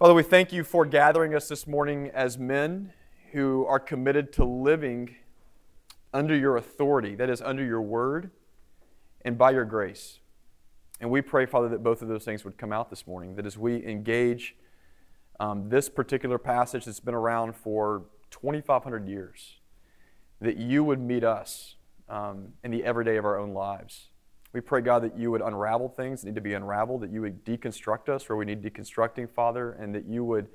Father, we thank you for gathering us this morning as men who are committed to living under your authority, that is, under your word and by your grace. And we pray, Father, that both of those things would come out this morning, that as we engage um, this particular passage that's been around for 2,500 years, that you would meet us um, in the everyday of our own lives. We pray, God, that you would unravel things that need to be unraveled, that you would deconstruct us where we need deconstructing, Father, and that you would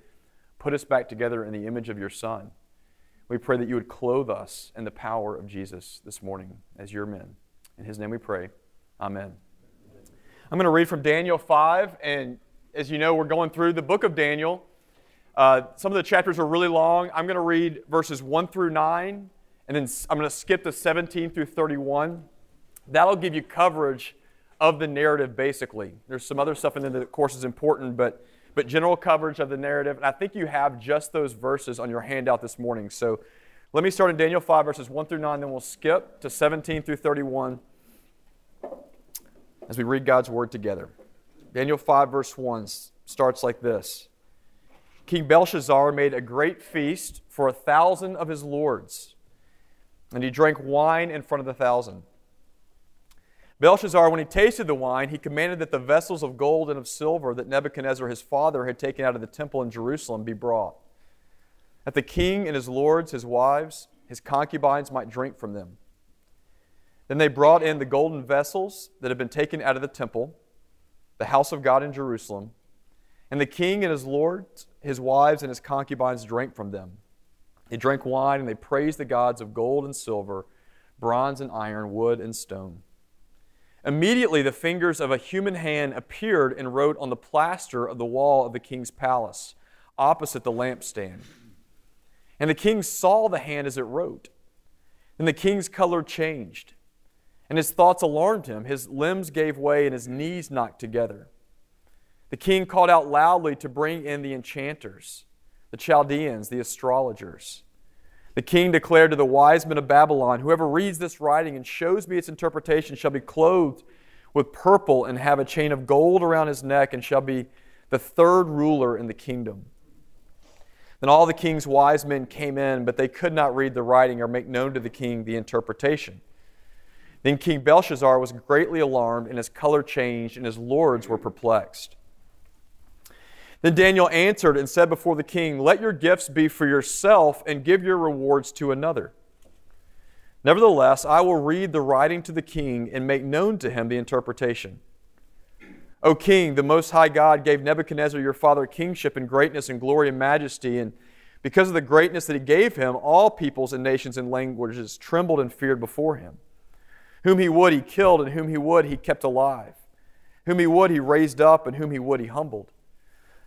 put us back together in the image of your Son. We pray that you would clothe us in the power of Jesus this morning as your men. In his name we pray. Amen. I'm going to read from Daniel 5, and as you know, we're going through the book of Daniel. Uh, some of the chapters are really long. I'm going to read verses 1 through 9, and then I'm going to skip to 17 through 31. That'll give you coverage of the narrative, basically. There's some other stuff in there that, of course, is important, but, but general coverage of the narrative. And I think you have just those verses on your handout this morning. So let me start in Daniel 5, verses 1 through 9, then we'll skip to 17 through 31 as we read God's word together. Daniel 5, verse 1 starts like this King Belshazzar made a great feast for a thousand of his lords, and he drank wine in front of the thousand. Belshazzar, when he tasted the wine, he commanded that the vessels of gold and of silver that Nebuchadnezzar his father had taken out of the temple in Jerusalem be brought, that the king and his lords, his wives, his concubines might drink from them. Then they brought in the golden vessels that had been taken out of the temple, the house of God in Jerusalem, and the king and his lords, his wives, and his concubines drank from them. They drank wine and they praised the gods of gold and silver, bronze and iron, wood and stone. Immediately, the fingers of a human hand appeared and wrote on the plaster of the wall of the king's palace, opposite the lampstand. And the king saw the hand as it wrote. Then the king's color changed, and his thoughts alarmed him. His limbs gave way, and his knees knocked together. The king called out loudly to bring in the enchanters, the Chaldeans, the astrologers. The king declared to the wise men of Babylon Whoever reads this writing and shows me its interpretation shall be clothed with purple and have a chain of gold around his neck and shall be the third ruler in the kingdom. Then all the king's wise men came in, but they could not read the writing or make known to the king the interpretation. Then King Belshazzar was greatly alarmed, and his color changed, and his lords were perplexed. Then Daniel answered and said before the king, Let your gifts be for yourself and give your rewards to another. Nevertheless, I will read the writing to the king and make known to him the interpretation. O king, the Most High God gave Nebuchadnezzar your father kingship and greatness and glory and majesty, and because of the greatness that he gave him, all peoples and nations and languages trembled and feared before him. Whom he would, he killed, and whom he would, he kept alive. Whom he would, he raised up, and whom he would, he humbled.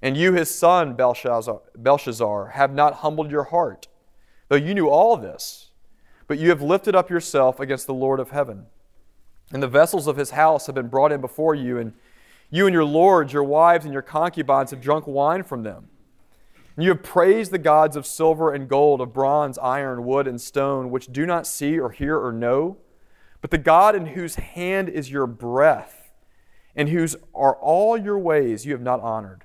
And you, his son, Belshazzar, Belshazzar, have not humbled your heart, though you knew all this. But you have lifted up yourself against the Lord of heaven. And the vessels of his house have been brought in before you, and you and your lords, your wives, and your concubines have drunk wine from them. And you have praised the gods of silver and gold, of bronze, iron, wood, and stone, which do not see or hear or know, but the God in whose hand is your breath, and whose are all your ways you have not honored.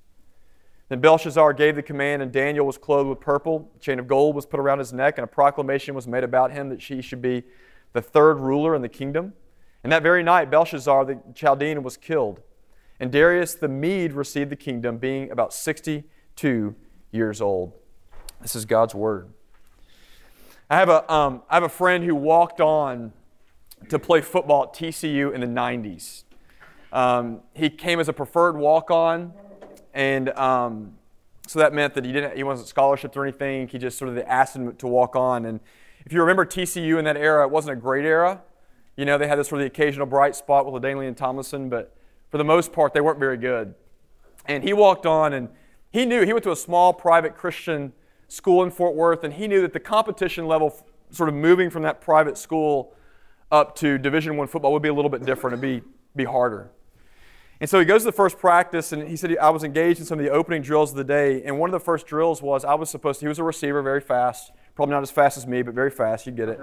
Then Belshazzar gave the command, and Daniel was clothed with purple. A chain of gold was put around his neck, and a proclamation was made about him that he should be the third ruler in the kingdom. And that very night, Belshazzar the Chaldean was killed. And Darius the Mede received the kingdom, being about 62 years old. This is God's word. I have a, um, I have a friend who walked on to play football at TCU in the 90s. Um, he came as a preferred walk-on, and um, so that meant that he didn't he wasn't scholarships or anything. He just sort of asked him to walk on. And if you remember TCU in that era, it wasn't a great era. You know, they had this sort of the occasional bright spot with LaDainian and Tomlinson, but for the most part, they weren't very good. And he walked on, and he knew he went to a small private Christian school in Fort Worth, and he knew that the competition level, sort of moving from that private school up to Division One football, would be a little bit different. It'd be be harder. And so he goes to the first practice, and he said, I was engaged in some of the opening drills of the day. And one of the first drills was I was supposed to, he was a receiver, very fast. Probably not as fast as me, but very fast. You get it.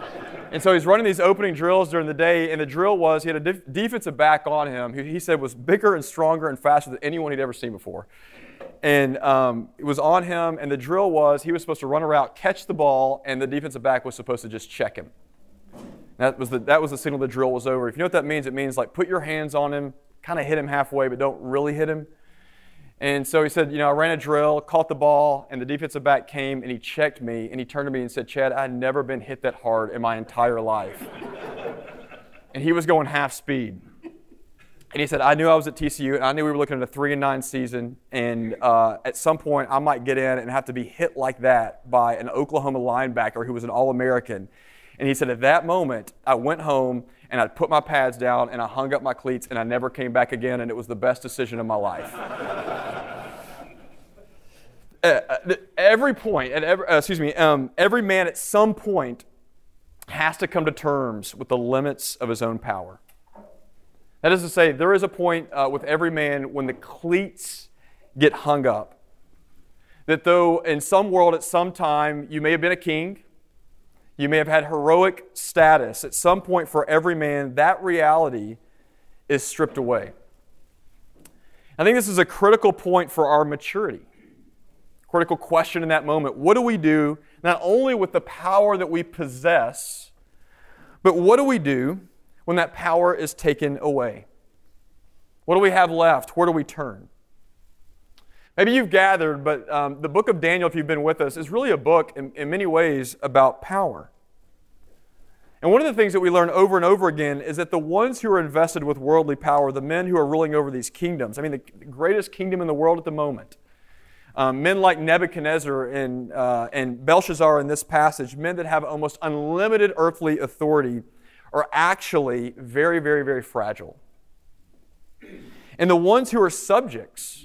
and so he's running these opening drills during the day. And the drill was he had a def- defensive back on him who he said was bigger and stronger and faster than anyone he'd ever seen before. And um, it was on him. And the drill was he was supposed to run a route, catch the ball, and the defensive back was supposed to just check him. That was the, that was the signal the drill was over. If you know what that means, it means like put your hands on him, kind of hit him halfway, but don't really hit him. And so he said, You know, I ran a drill, caught the ball, and the defensive back came and he checked me and he turned to me and said, Chad, I'd never been hit that hard in my entire life. and he was going half speed. And he said, I knew I was at TCU and I knew we were looking at a three and nine season. And uh, at some point, I might get in and have to be hit like that by an Oklahoma linebacker who was an All American. And he said, At that moment, I went home and I put my pads down and I hung up my cleats and I never came back again, and it was the best decision of my life. uh, uh every point, at every, uh, excuse me, um, every man at some point has to come to terms with the limits of his own power. That is to say, there is a point uh, with every man when the cleats get hung up. That though in some world at some time you may have been a king, you may have had heroic status. At some point, for every man, that reality is stripped away. I think this is a critical point for our maturity. Critical question in that moment. What do we do not only with the power that we possess, but what do we do when that power is taken away? What do we have left? Where do we turn? Maybe you've gathered, but um, the book of Daniel, if you've been with us, is really a book in, in many ways about power. And one of the things that we learn over and over again is that the ones who are invested with worldly power, the men who are ruling over these kingdoms, I mean, the greatest kingdom in the world at the moment, um, men like Nebuchadnezzar and, uh, and Belshazzar in this passage, men that have almost unlimited earthly authority, are actually very, very, very fragile. And the ones who are subjects,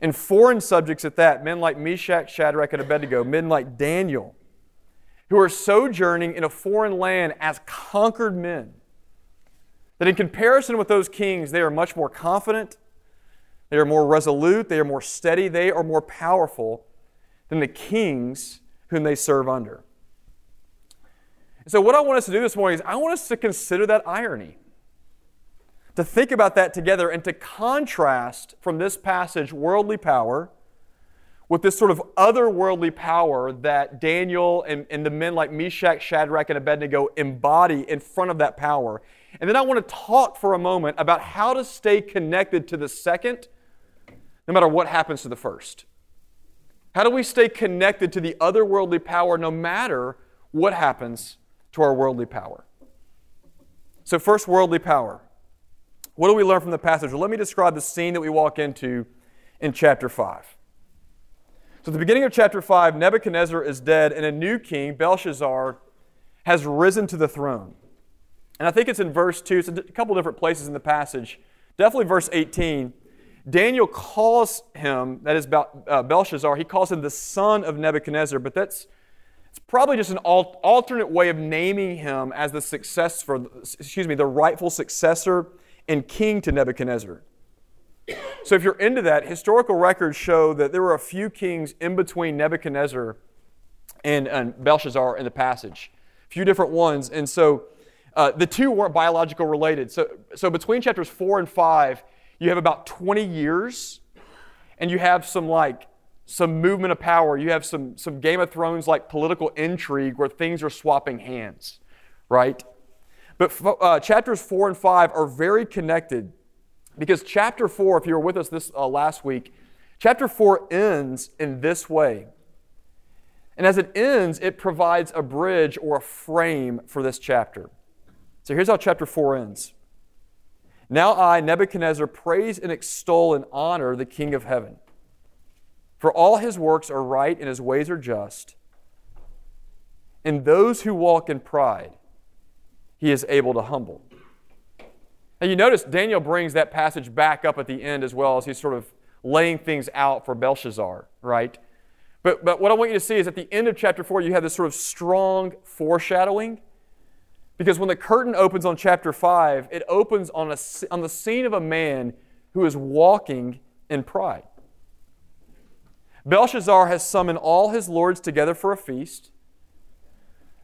and foreign subjects at that, men like Meshach, Shadrach, and Abednego, men like Daniel, who are sojourning in a foreign land as conquered men. That in comparison with those kings, they are much more confident, they are more resolute, they are more steady, they are more powerful than the kings whom they serve under. so, what I want us to do this morning is I want us to consider that irony to think about that together and to contrast from this passage worldly power with this sort of otherworldly power that Daniel and, and the men like Meshach, Shadrach, and Abednego embody in front of that power. And then I want to talk for a moment about how to stay connected to the second no matter what happens to the first. How do we stay connected to the otherworldly power no matter what happens to our worldly power? So, first, worldly power. What do we learn from the passage? Well, let me describe the scene that we walk into in chapter 5. So, at the beginning of chapter 5, Nebuchadnezzar is dead, and a new king, Belshazzar, has risen to the throne. And I think it's in verse 2, it's a couple different places in the passage. Definitely verse 18. Daniel calls him, that is uh, Belshazzar, he calls him the son of Nebuchadnezzar, but that's it's probably just an alternate way of naming him as the successor, excuse me, the rightful successor and king to Nebuchadnezzar. So, if you're into that, historical records show that there were a few kings in between Nebuchadnezzar and, and Belshazzar in the passage, a few different ones. And so, uh, the two weren't biological related. So, so, between chapters four and five, you have about 20 years, and you have some like some movement of power. You have some, some Game of Thrones like political intrigue where things are swapping hands, right? But uh, chapters 4 and 5 are very connected because chapter 4, if you were with us this uh, last week, chapter 4 ends in this way. And as it ends, it provides a bridge or a frame for this chapter. So here's how chapter 4 ends. Now I, Nebuchadnezzar, praise and extol and honor the King of heaven. For all his works are right and his ways are just. And those who walk in pride, he is able to humble. And you notice Daniel brings that passage back up at the end as well as he's sort of laying things out for Belshazzar, right? But, but what I want you to see is at the end of chapter 4, you have this sort of strong foreshadowing. Because when the curtain opens on chapter 5, it opens on, a, on the scene of a man who is walking in pride. Belshazzar has summoned all his lords together for a feast.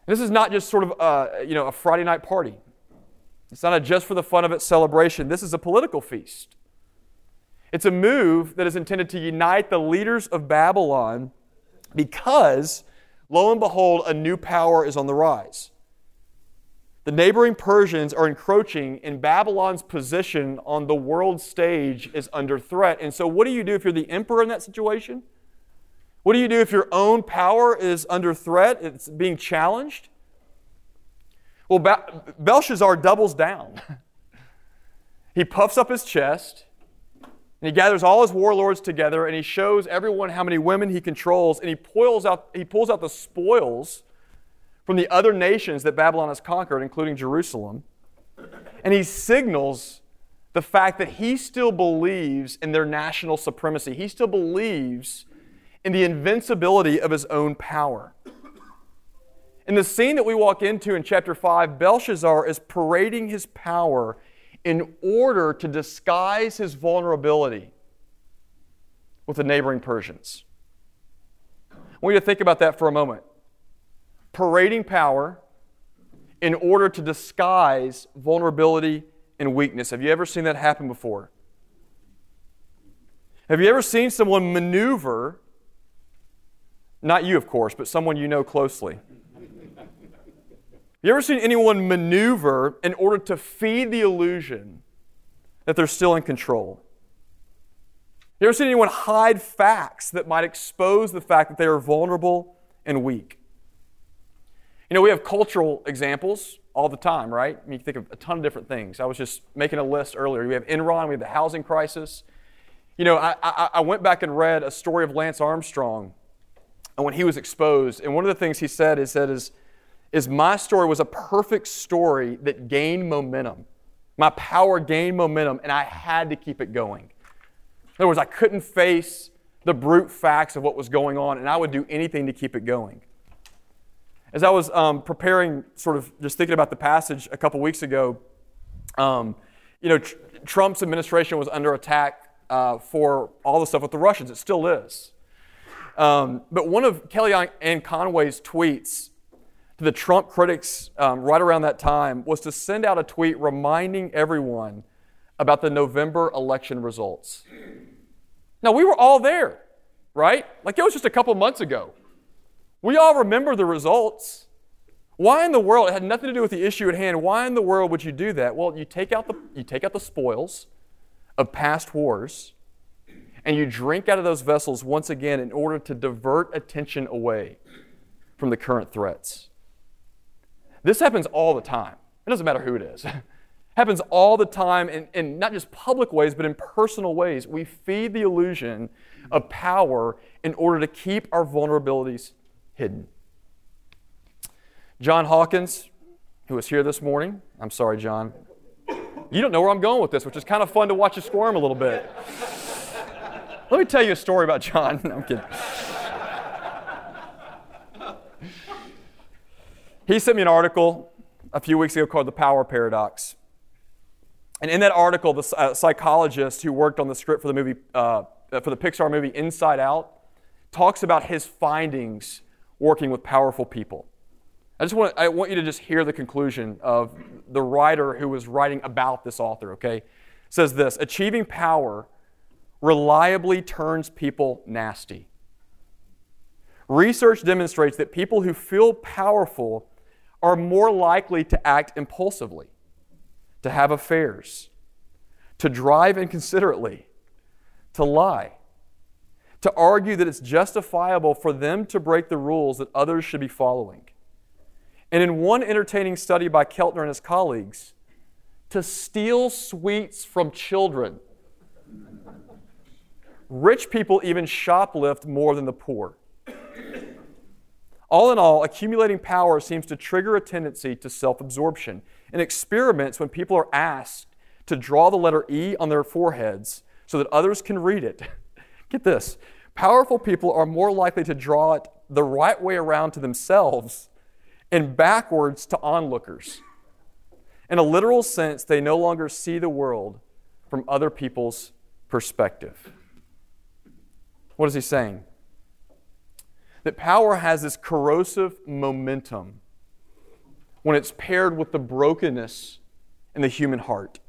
This is not just sort of a, you know, a Friday night party. It's not a just for the fun of it celebration. This is a political feast. It's a move that is intended to unite the leaders of Babylon because, lo and behold, a new power is on the rise. The neighboring Persians are encroaching, and Babylon's position on the world stage is under threat. And so, what do you do if you're the emperor in that situation? What do you do if your own power is under threat? It's being challenged? Well, Belshazzar doubles down. he puffs up his chest and he gathers all his warlords together and he shows everyone how many women he controls and he pulls out, he pulls out the spoils from the other nations that Babylon has conquered, including Jerusalem. And he signals the fact that he still believes in their national supremacy. He still believes in the invincibility of his own power. In the scene that we walk into in chapter 5, Belshazzar is parading his power in order to disguise his vulnerability with the neighboring Persians. I want you to think about that for a moment. Parading power in order to disguise vulnerability and weakness. Have you ever seen that happen before? Have you ever seen someone maneuver, not you, of course, but someone you know closely? Have you ever seen anyone maneuver in order to feed the illusion that they're still in control? You ever seen anyone hide facts that might expose the fact that they are vulnerable and weak? You know, we have cultural examples all the time, right? I mean, you think of a ton of different things. I was just making a list earlier. We have Enron, we have the housing crisis. You know, I, I, I went back and read a story of Lance Armstrong and when he was exposed. And one of the things he said is that is, is my story was a perfect story that gained momentum. My power gained momentum, and I had to keep it going. In other words, I couldn't face the brute facts of what was going on, and I would do anything to keep it going. As I was um, preparing, sort of just thinking about the passage a couple weeks ago, um, you know, tr- Trump's administration was under attack uh, for all the stuff with the Russians. It still is. Um, but one of Kellyanne Conway's tweets to the Trump critics um, right around that time was to send out a tweet reminding everyone about the November election results. Now, we were all there, right? Like it was just a couple months ago. We all remember the results. Why in the world? It had nothing to do with the issue at hand. Why in the world would you do that? Well, you take out the, you take out the spoils of past wars and you drink out of those vessels once again in order to divert attention away from the current threats. This happens all the time. It doesn't matter who it is. it happens all the time in, in not just public ways, but in personal ways. We feed the illusion of power in order to keep our vulnerabilities hidden. John Hawkins, who was here this morning, I'm sorry, John. You don't know where I'm going with this, which is kind of fun to watch you squirm a little bit. Let me tell you a story about John. No, I'm kidding. He sent me an article a few weeks ago called The Power Paradox. And in that article, the uh, psychologist who worked on the script for the movie, uh, for the Pixar movie Inside Out, talks about his findings working with powerful people. I just want, I want you to just hear the conclusion of the writer who was writing about this author, okay? Says this Achieving power reliably turns people nasty. Research demonstrates that people who feel powerful are more likely to act impulsively, to have affairs, to drive inconsiderately, to lie, to argue that it's justifiable for them to break the rules that others should be following. And in one entertaining study by Keltner and his colleagues, to steal sweets from children. Rich people even shoplift more than the poor. All in all, accumulating power seems to trigger a tendency to self absorption. In experiments, when people are asked to draw the letter E on their foreheads so that others can read it, get this powerful people are more likely to draw it the right way around to themselves and backwards to onlookers. In a literal sense, they no longer see the world from other people's perspective. What is he saying? That power has this corrosive momentum when it's paired with the brokenness in the human heart.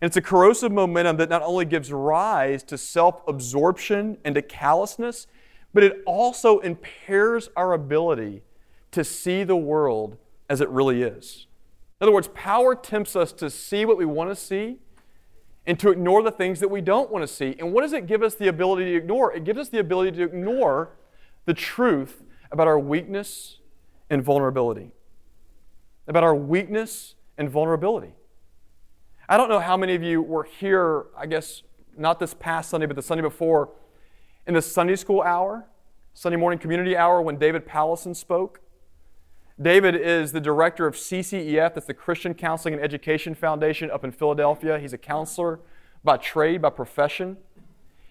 And it's a corrosive momentum that not only gives rise to self absorption and to callousness, but it also impairs our ability to see the world as it really is. In other words, power tempts us to see what we want to see and to ignore the things that we don't want to see. And what does it give us the ability to ignore? It gives us the ability to ignore the truth about our weakness and vulnerability. About our weakness and vulnerability. I don't know how many of you were here, I guess, not this past Sunday, but the Sunday before, in the Sunday school hour, Sunday morning community hour, when David Powlison spoke. David is the director of CCEF, that's the Christian Counseling and Education Foundation up in Philadelphia. He's a counselor by trade, by profession.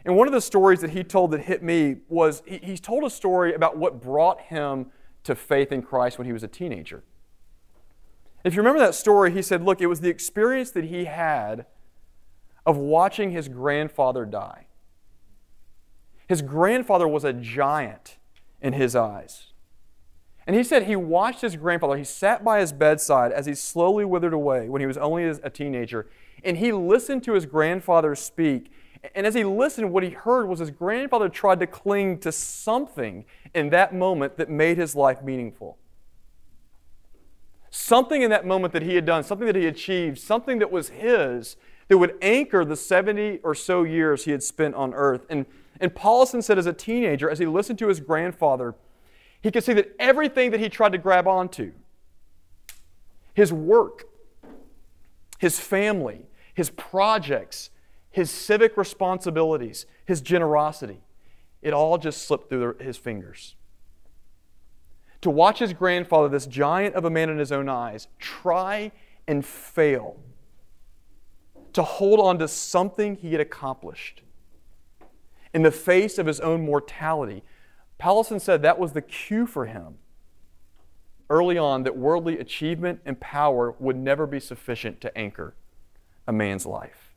And one of the stories that he told that hit me was he, he told a story about what brought him to faith in Christ when he was a teenager. If you remember that story, he said, Look, it was the experience that he had of watching his grandfather die. His grandfather was a giant in his eyes. And he said he watched his grandfather, he sat by his bedside as he slowly withered away when he was only a teenager, and he listened to his grandfather speak. And as he listened, what he heard was his grandfather tried to cling to something in that moment that made his life meaningful. Something in that moment that he had done, something that he achieved, something that was his, that would anchor the 70 or so years he had spent on earth. And, and Powlison said as a teenager, as he listened to his grandfather, he could see that everything that he tried to grab onto his work, his family, his projects, his civic responsibilities, his generosity it all just slipped through his fingers. To watch his grandfather, this giant of a man in his own eyes, try and fail to hold on to something he had accomplished in the face of his own mortality Powlison said that was the cue for him early on that worldly achievement and power would never be sufficient to anchor a man's life.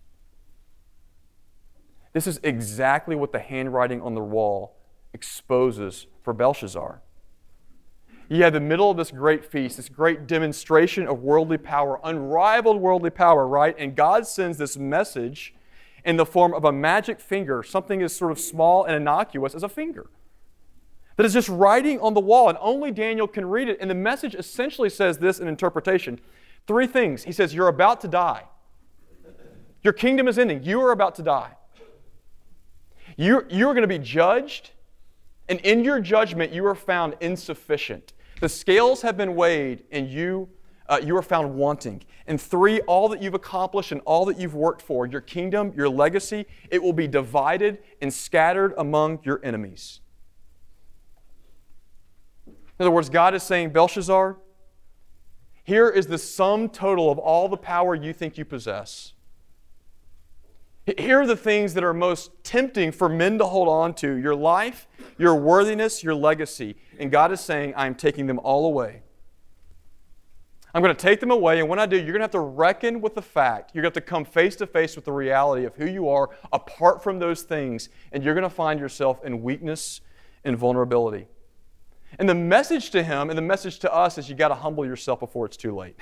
This is exactly what the handwriting on the wall exposes for Belshazzar. You had the middle of this great feast, this great demonstration of worldly power, unrivaled worldly power, right? And God sends this message in the form of a magic finger, something as sort of small and innocuous as a finger that is just writing on the wall, and only Daniel can read it. And the message essentially says this in interpretation three things. He says, You're about to die. Your kingdom is ending. You are about to die. You're, you're going to be judged, and in your judgment, you are found insufficient. The scales have been weighed, and you, uh, you are found wanting. And three, all that you've accomplished and all that you've worked for, your kingdom, your legacy, it will be divided and scattered among your enemies. In other words, God is saying, Belshazzar, here is the sum total of all the power you think you possess. Here are the things that are most tempting for men to hold on to your life, your worthiness, your legacy. And God is saying, I am taking them all away. I'm going to take them away, and when I do, you're going to have to reckon with the fact. You're going to have to come face to face with the reality of who you are apart from those things, and you're going to find yourself in weakness and vulnerability. And the message to him and the message to us is you got to humble yourself before it's too late.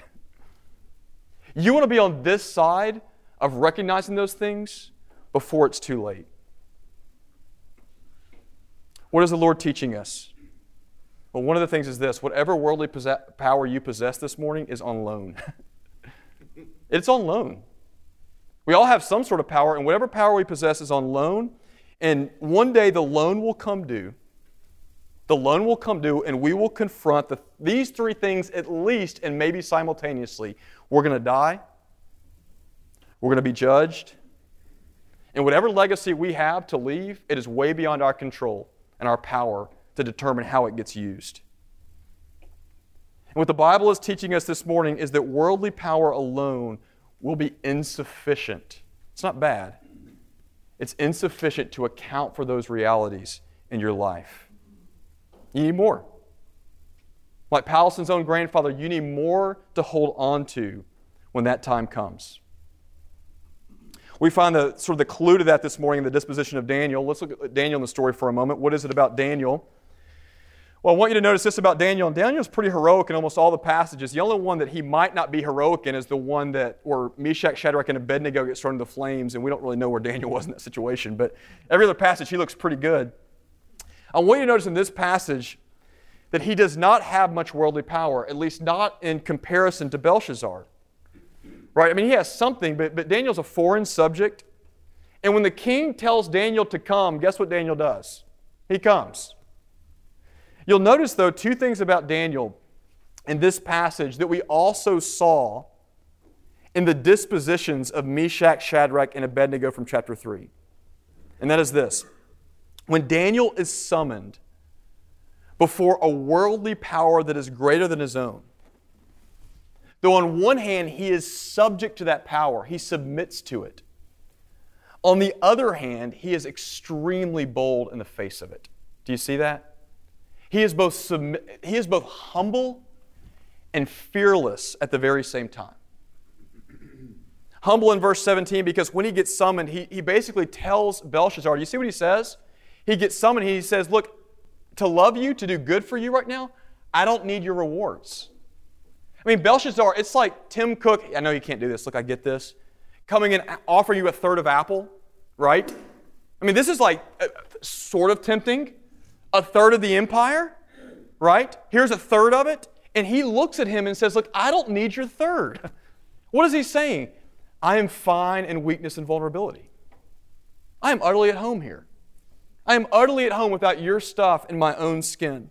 You want to be on this side of recognizing those things before it's too late. What is the Lord teaching us? Well, one of the things is this whatever worldly power you possess this morning is on loan. it's on loan. We all have some sort of power, and whatever power we possess is on loan, And one day the loan will come due. The loan will come due, and we will confront the, these three things at least, and maybe simultaneously. We're going to die, we're going to be judged, and whatever legacy we have to leave, it is way beyond our control and our power to determine how it gets used. And what the Bible is teaching us this morning is that worldly power alone will be insufficient. It's not bad, it's insufficient to account for those realities in your life. You need more. Like Powlison's own grandfather, you need more to hold on to when that time comes. We find the sort of the clue to that this morning in the disposition of Daniel. Let's look at Daniel in the story for a moment. What is it about Daniel? Well, I want you to notice this about Daniel. And Daniel is pretty heroic in almost all the passages. The only one that he might not be heroic in is the one that where Meshach, Shadrach, and Abednego get thrown into the flames, and we don't really know where Daniel was in that situation. But every other passage, he looks pretty good. I want you to notice in this passage that he does not have much worldly power, at least not in comparison to Belshazzar. Right? I mean, he has something, but, but Daniel's a foreign subject. And when the king tells Daniel to come, guess what Daniel does? He comes. You'll notice, though, two things about Daniel in this passage that we also saw in the dispositions of Meshach, Shadrach, and Abednego from chapter 3. And that is this when Daniel is summoned before a worldly power that is greater than his own, though on one hand he is subject to that power, he submits to it. On the other hand, he is extremely bold in the face of it. Do you see that? He is both, submi- he is both humble and fearless at the very same time. Humble in verse 17 because when he gets summoned, he, he basically tells Belshazzar, do you see what he says? He gets summoned, he says, Look, to love you, to do good for you right now, I don't need your rewards. I mean, Belshazzar, it's like Tim Cook, I know you can't do this, look, I get this, coming and offering you a third of apple, right? I mean, this is like uh, sort of tempting, a third of the empire, right? Here's a third of it. And he looks at him and says, Look, I don't need your third. What is he saying? I am fine in weakness and vulnerability. I am utterly at home here. I am utterly at home without your stuff in my own skin.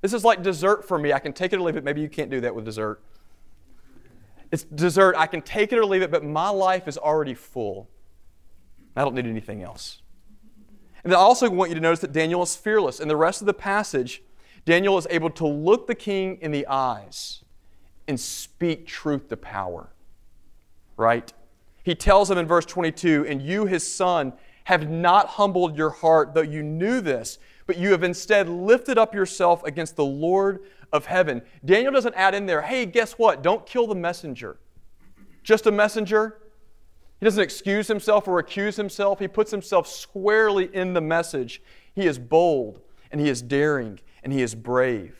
This is like dessert for me. I can take it or leave it. Maybe you can't do that with dessert. It's dessert. I can take it or leave it, but my life is already full. I don't need anything else. And I also want you to notice that Daniel is fearless. In the rest of the passage, Daniel is able to look the king in the eyes and speak truth to power. Right? He tells him in verse 22 And you, his son, have not humbled your heart, though you knew this, but you have instead lifted up yourself against the Lord of heaven. Daniel doesn't add in there, hey, guess what? Don't kill the messenger. Just a messenger? He doesn't excuse himself or accuse himself. He puts himself squarely in the message. He is bold and he is daring and he is brave,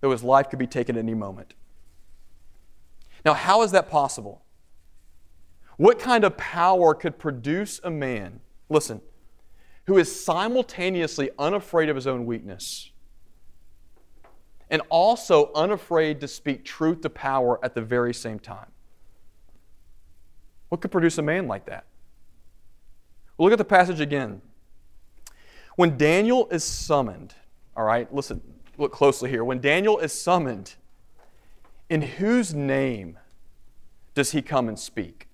though his life could be taken at any moment. Now, how is that possible? What kind of power could produce a man, listen, who is simultaneously unafraid of his own weakness and also unafraid to speak truth to power at the very same time? What could produce a man like that? Look at the passage again. When Daniel is summoned, all right, listen, look closely here. When Daniel is summoned, in whose name does he come and speak?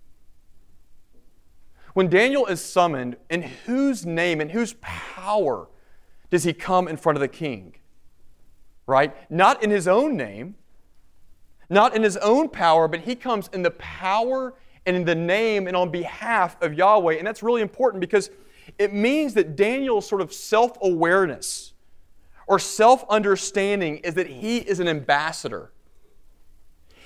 When Daniel is summoned, in whose name, in whose power does he come in front of the king? Right? Not in his own name, not in his own power, but he comes in the power and in the name and on behalf of Yahweh. And that's really important because it means that Daniel's sort of self awareness or self understanding is that he is an ambassador.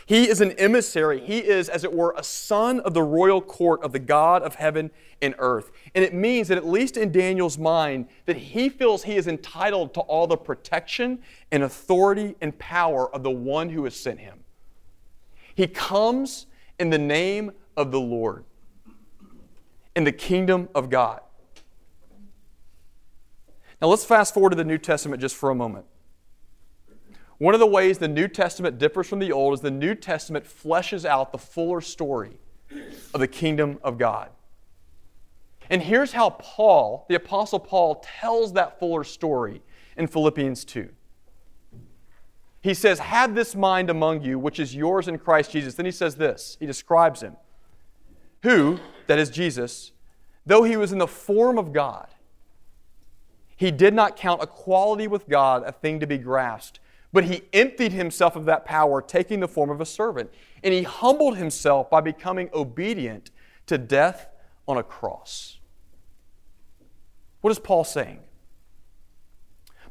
He is an emissary. He is, as it were, a son of the royal court of the God of heaven and earth. And it means that, at least in Daniel's mind, that he feels he is entitled to all the protection and authority and power of the one who has sent him. He comes in the name of the Lord, in the kingdom of God. Now let's fast forward to the New Testament just for a moment. One of the ways the New Testament differs from the Old is the New Testament fleshes out the fuller story of the kingdom of God. And here's how Paul, the Apostle Paul, tells that fuller story in Philippians 2. He says, Have this mind among you, which is yours in Christ Jesus. Then he says this he describes him, who, that is Jesus, though he was in the form of God, he did not count equality with God a thing to be grasped, but he emptied himself of that power, taking the form of a servant. And he humbled himself by becoming obedient to death on a cross. What is Paul saying?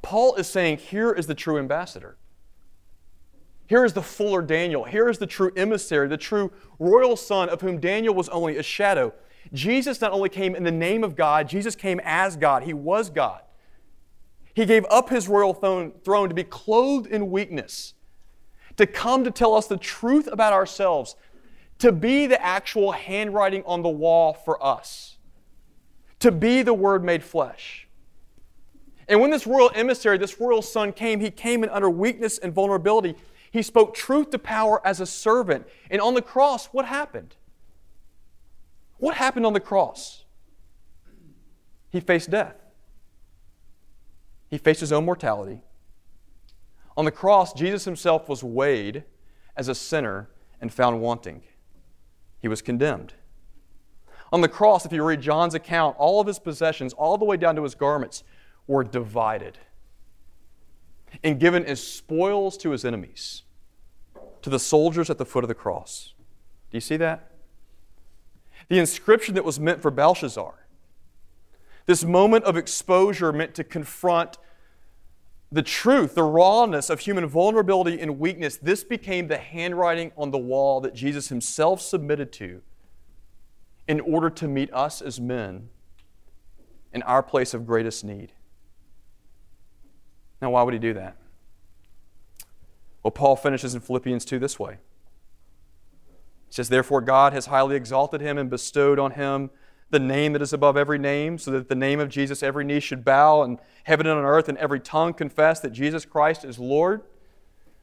Paul is saying, here is the true ambassador. Here is the fuller Daniel. Here is the true emissary, the true royal son of whom Daniel was only a shadow. Jesus not only came in the name of God, Jesus came as God. He was God. He gave up his royal throne to be clothed in weakness, to come to tell us the truth about ourselves, to be the actual handwriting on the wall for us, to be the Word made flesh. And when this royal emissary, this royal son came, he came in utter weakness and vulnerability. He spoke truth to power as a servant. And on the cross, what happened? What happened on the cross? He faced death. He faced his own mortality. On the cross, Jesus himself was weighed as a sinner and found wanting. He was condemned. On the cross, if you read John's account, all of his possessions, all the way down to his garments, were divided and given as spoils to his enemies, to the soldiers at the foot of the cross. Do you see that? The inscription that was meant for Belshazzar, this moment of exposure meant to confront the truth, the rawness of human vulnerability and weakness, this became the handwriting on the wall that Jesus himself submitted to in order to meet us as men in our place of greatest need. Now, why would he do that? Well, Paul finishes in Philippians 2 this way. He says, Therefore, God has highly exalted him and bestowed on him the name that is above every name, so that the name of Jesus every knee should bow, and heaven and on earth, and every tongue confess that Jesus Christ is Lord,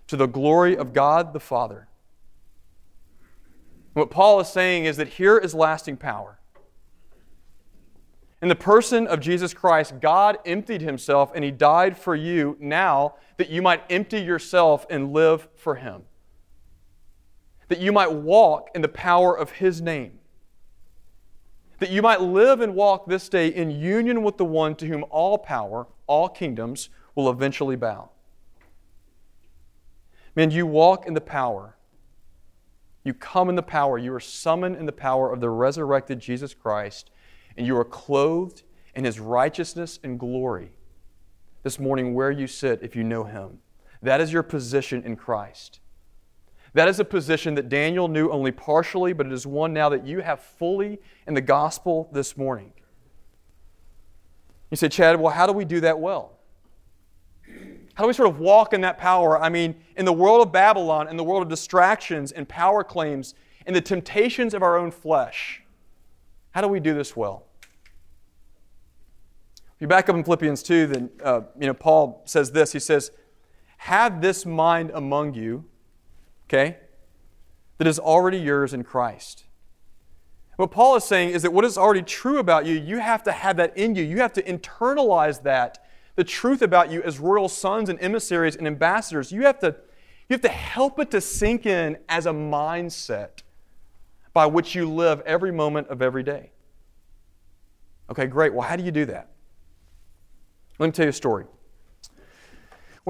to the glory of God the Father. What Paul is saying is that here is lasting power. In the person of Jesus Christ, God emptied himself and he died for you now that you might empty yourself and live for him. That you might walk in the power of his name that you might live and walk this day in union with the one to whom all power, all kingdoms will eventually bow. Man, you walk in the power. You come in the power. You are summoned in the power of the resurrected Jesus Christ, and you are clothed in his righteousness and glory this morning where you sit if you know him. That is your position in Christ. That is a position that Daniel knew only partially, but it is one now that you have fully in the gospel this morning. You say, Chad, well, how do we do that well? How do we sort of walk in that power? I mean, in the world of Babylon, in the world of distractions and power claims, in the temptations of our own flesh, how do we do this well? If you back up in Philippians 2, then uh, you know, Paul says this. He says, Have this mind among you okay, that is already yours in Christ. What Paul is saying is that what is already true about you, you have to have that in you. You have to internalize that, the truth about you as royal sons and emissaries and ambassadors. You have to, you have to help it to sink in as a mindset by which you live every moment of every day. Okay, great. Well, how do you do that? Let me tell you a story.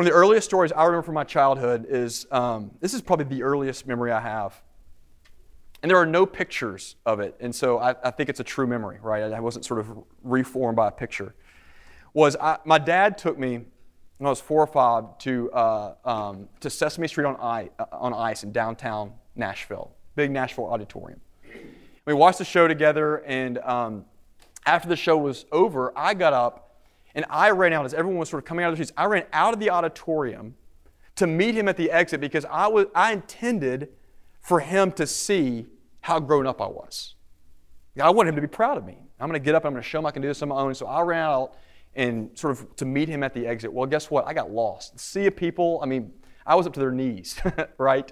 One of the earliest stories I remember from my childhood is um, this is probably the earliest memory I have. And there are no pictures of it, and so I, I think it's a true memory, right? I wasn't sort of reformed by a picture. Was I, my dad took me when I was four or five to, uh, um, to Sesame Street on ice, uh, on ice in downtown Nashville, big Nashville auditorium. We watched the show together, and um, after the show was over, I got up and I ran out as everyone was sort of coming out of the streets. I ran out of the auditorium to meet him at the exit because I, was, I intended for him to see how grown up I was. I wanted him to be proud of me. I'm going to get up, I'm going to show him I can do this on my own. So I ran out and sort of to meet him at the exit. Well, guess what? I got lost. The sea of people, I mean, I was up to their knees, right?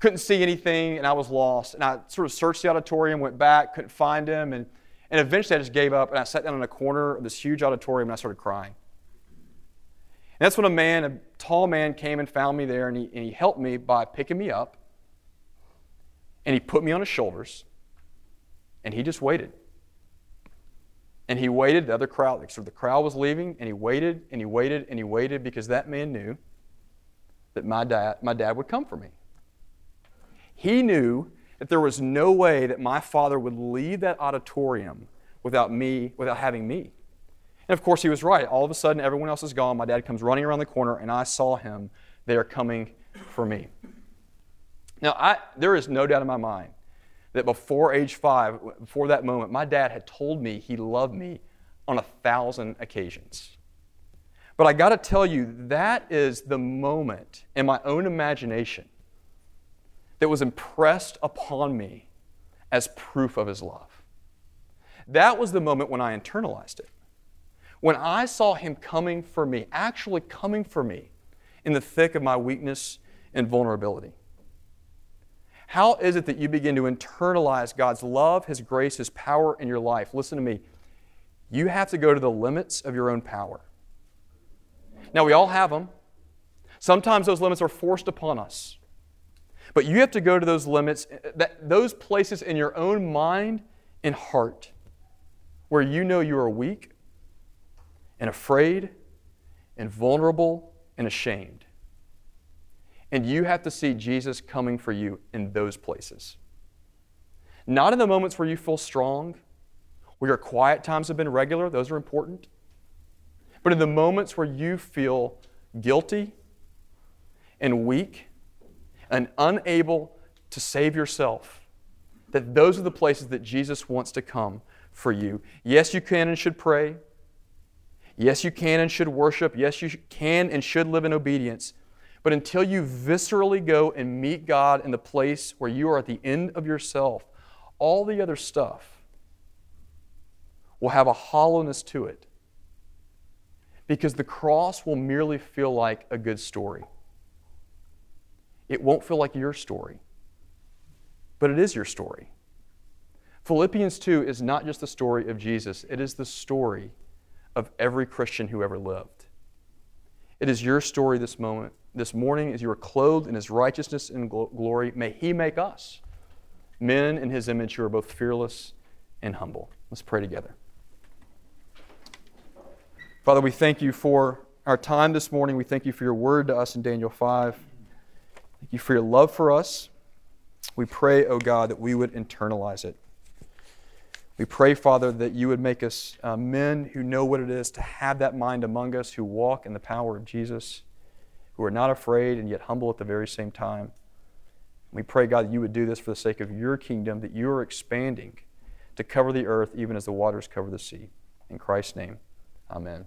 Couldn't see anything, and I was lost. And I sort of searched the auditorium, went back, couldn't find him, and And eventually I just gave up and I sat down in a corner of this huge auditorium and I started crying. And that's when a man, a tall man, came and found me there and he, and he helped me by picking me up and he put me on his shoulders and he just waited. And he waited, the other crowd, so the crowd was leaving, and he waited and he waited and he waited because that man knew that my dad, my dad would come for me. He knew that there was no way that my father would leave that auditorium without me, without having me. And of course, he was right. All of a sudden, everyone else is gone. My dad comes running around the corner, and I saw him there coming for me. Now, I, there is no doubt in my mind that before age five, before that moment, my dad had told me he loved me on a thousand occasions. But I got to tell you, that is the moment in my own imagination that was impressed upon me as proof of his love. That was the moment when I internalized it. When I saw him coming for me, actually coming for me in the thick of my weakness and vulnerability. How is it that you begin to internalize God's love, His grace, His power in your life? Listen to me. You have to go to the limits of your own power. Now, we all have them. Sometimes those limits are forced upon us. But you have to go to those limits, eh, eh, that, those places in your own mind and heart where you know you are weak and afraid and vulnerable and ashamed. And you have to see Jesus coming for you in those places. Not in the moments where you feel strong, where your quiet times have been regular, those are important. But in the moments where you feel guilty and weak and unable to save yourself, that those are the places that Jesus wants to come for you. Yes, you can and should pray. Yes, you can and should worship. Yes, you can and should live in obedience. But until you viscerally go and meet God in the place where you are at the end of yourself, all the other stuff will have a hollowness to it. Because the cross will merely feel like a good story. It won't feel like your story, but it is your story. Philippians 2 is not just the story of Jesus, it is the story of every Christian who ever lived. It is your story this moment this morning as you are clothed in his righteousness and glory, may he make us men in his image who are both fearless and humble. Let's pray together. Father, we thank you for our time this morning. We thank you for your word to us in Daniel 5. Thank you for your love for us. We pray, O oh God, that we would internalize it. We pray, Father, that you would make us uh, men who know what it is to have that mind among us, who walk in the power of Jesus who are not afraid and yet humble at the very same time. We pray, God, that you would do this for the sake of your kingdom, that you are expanding to cover the earth even as the waters cover the sea. In Christ's name, amen.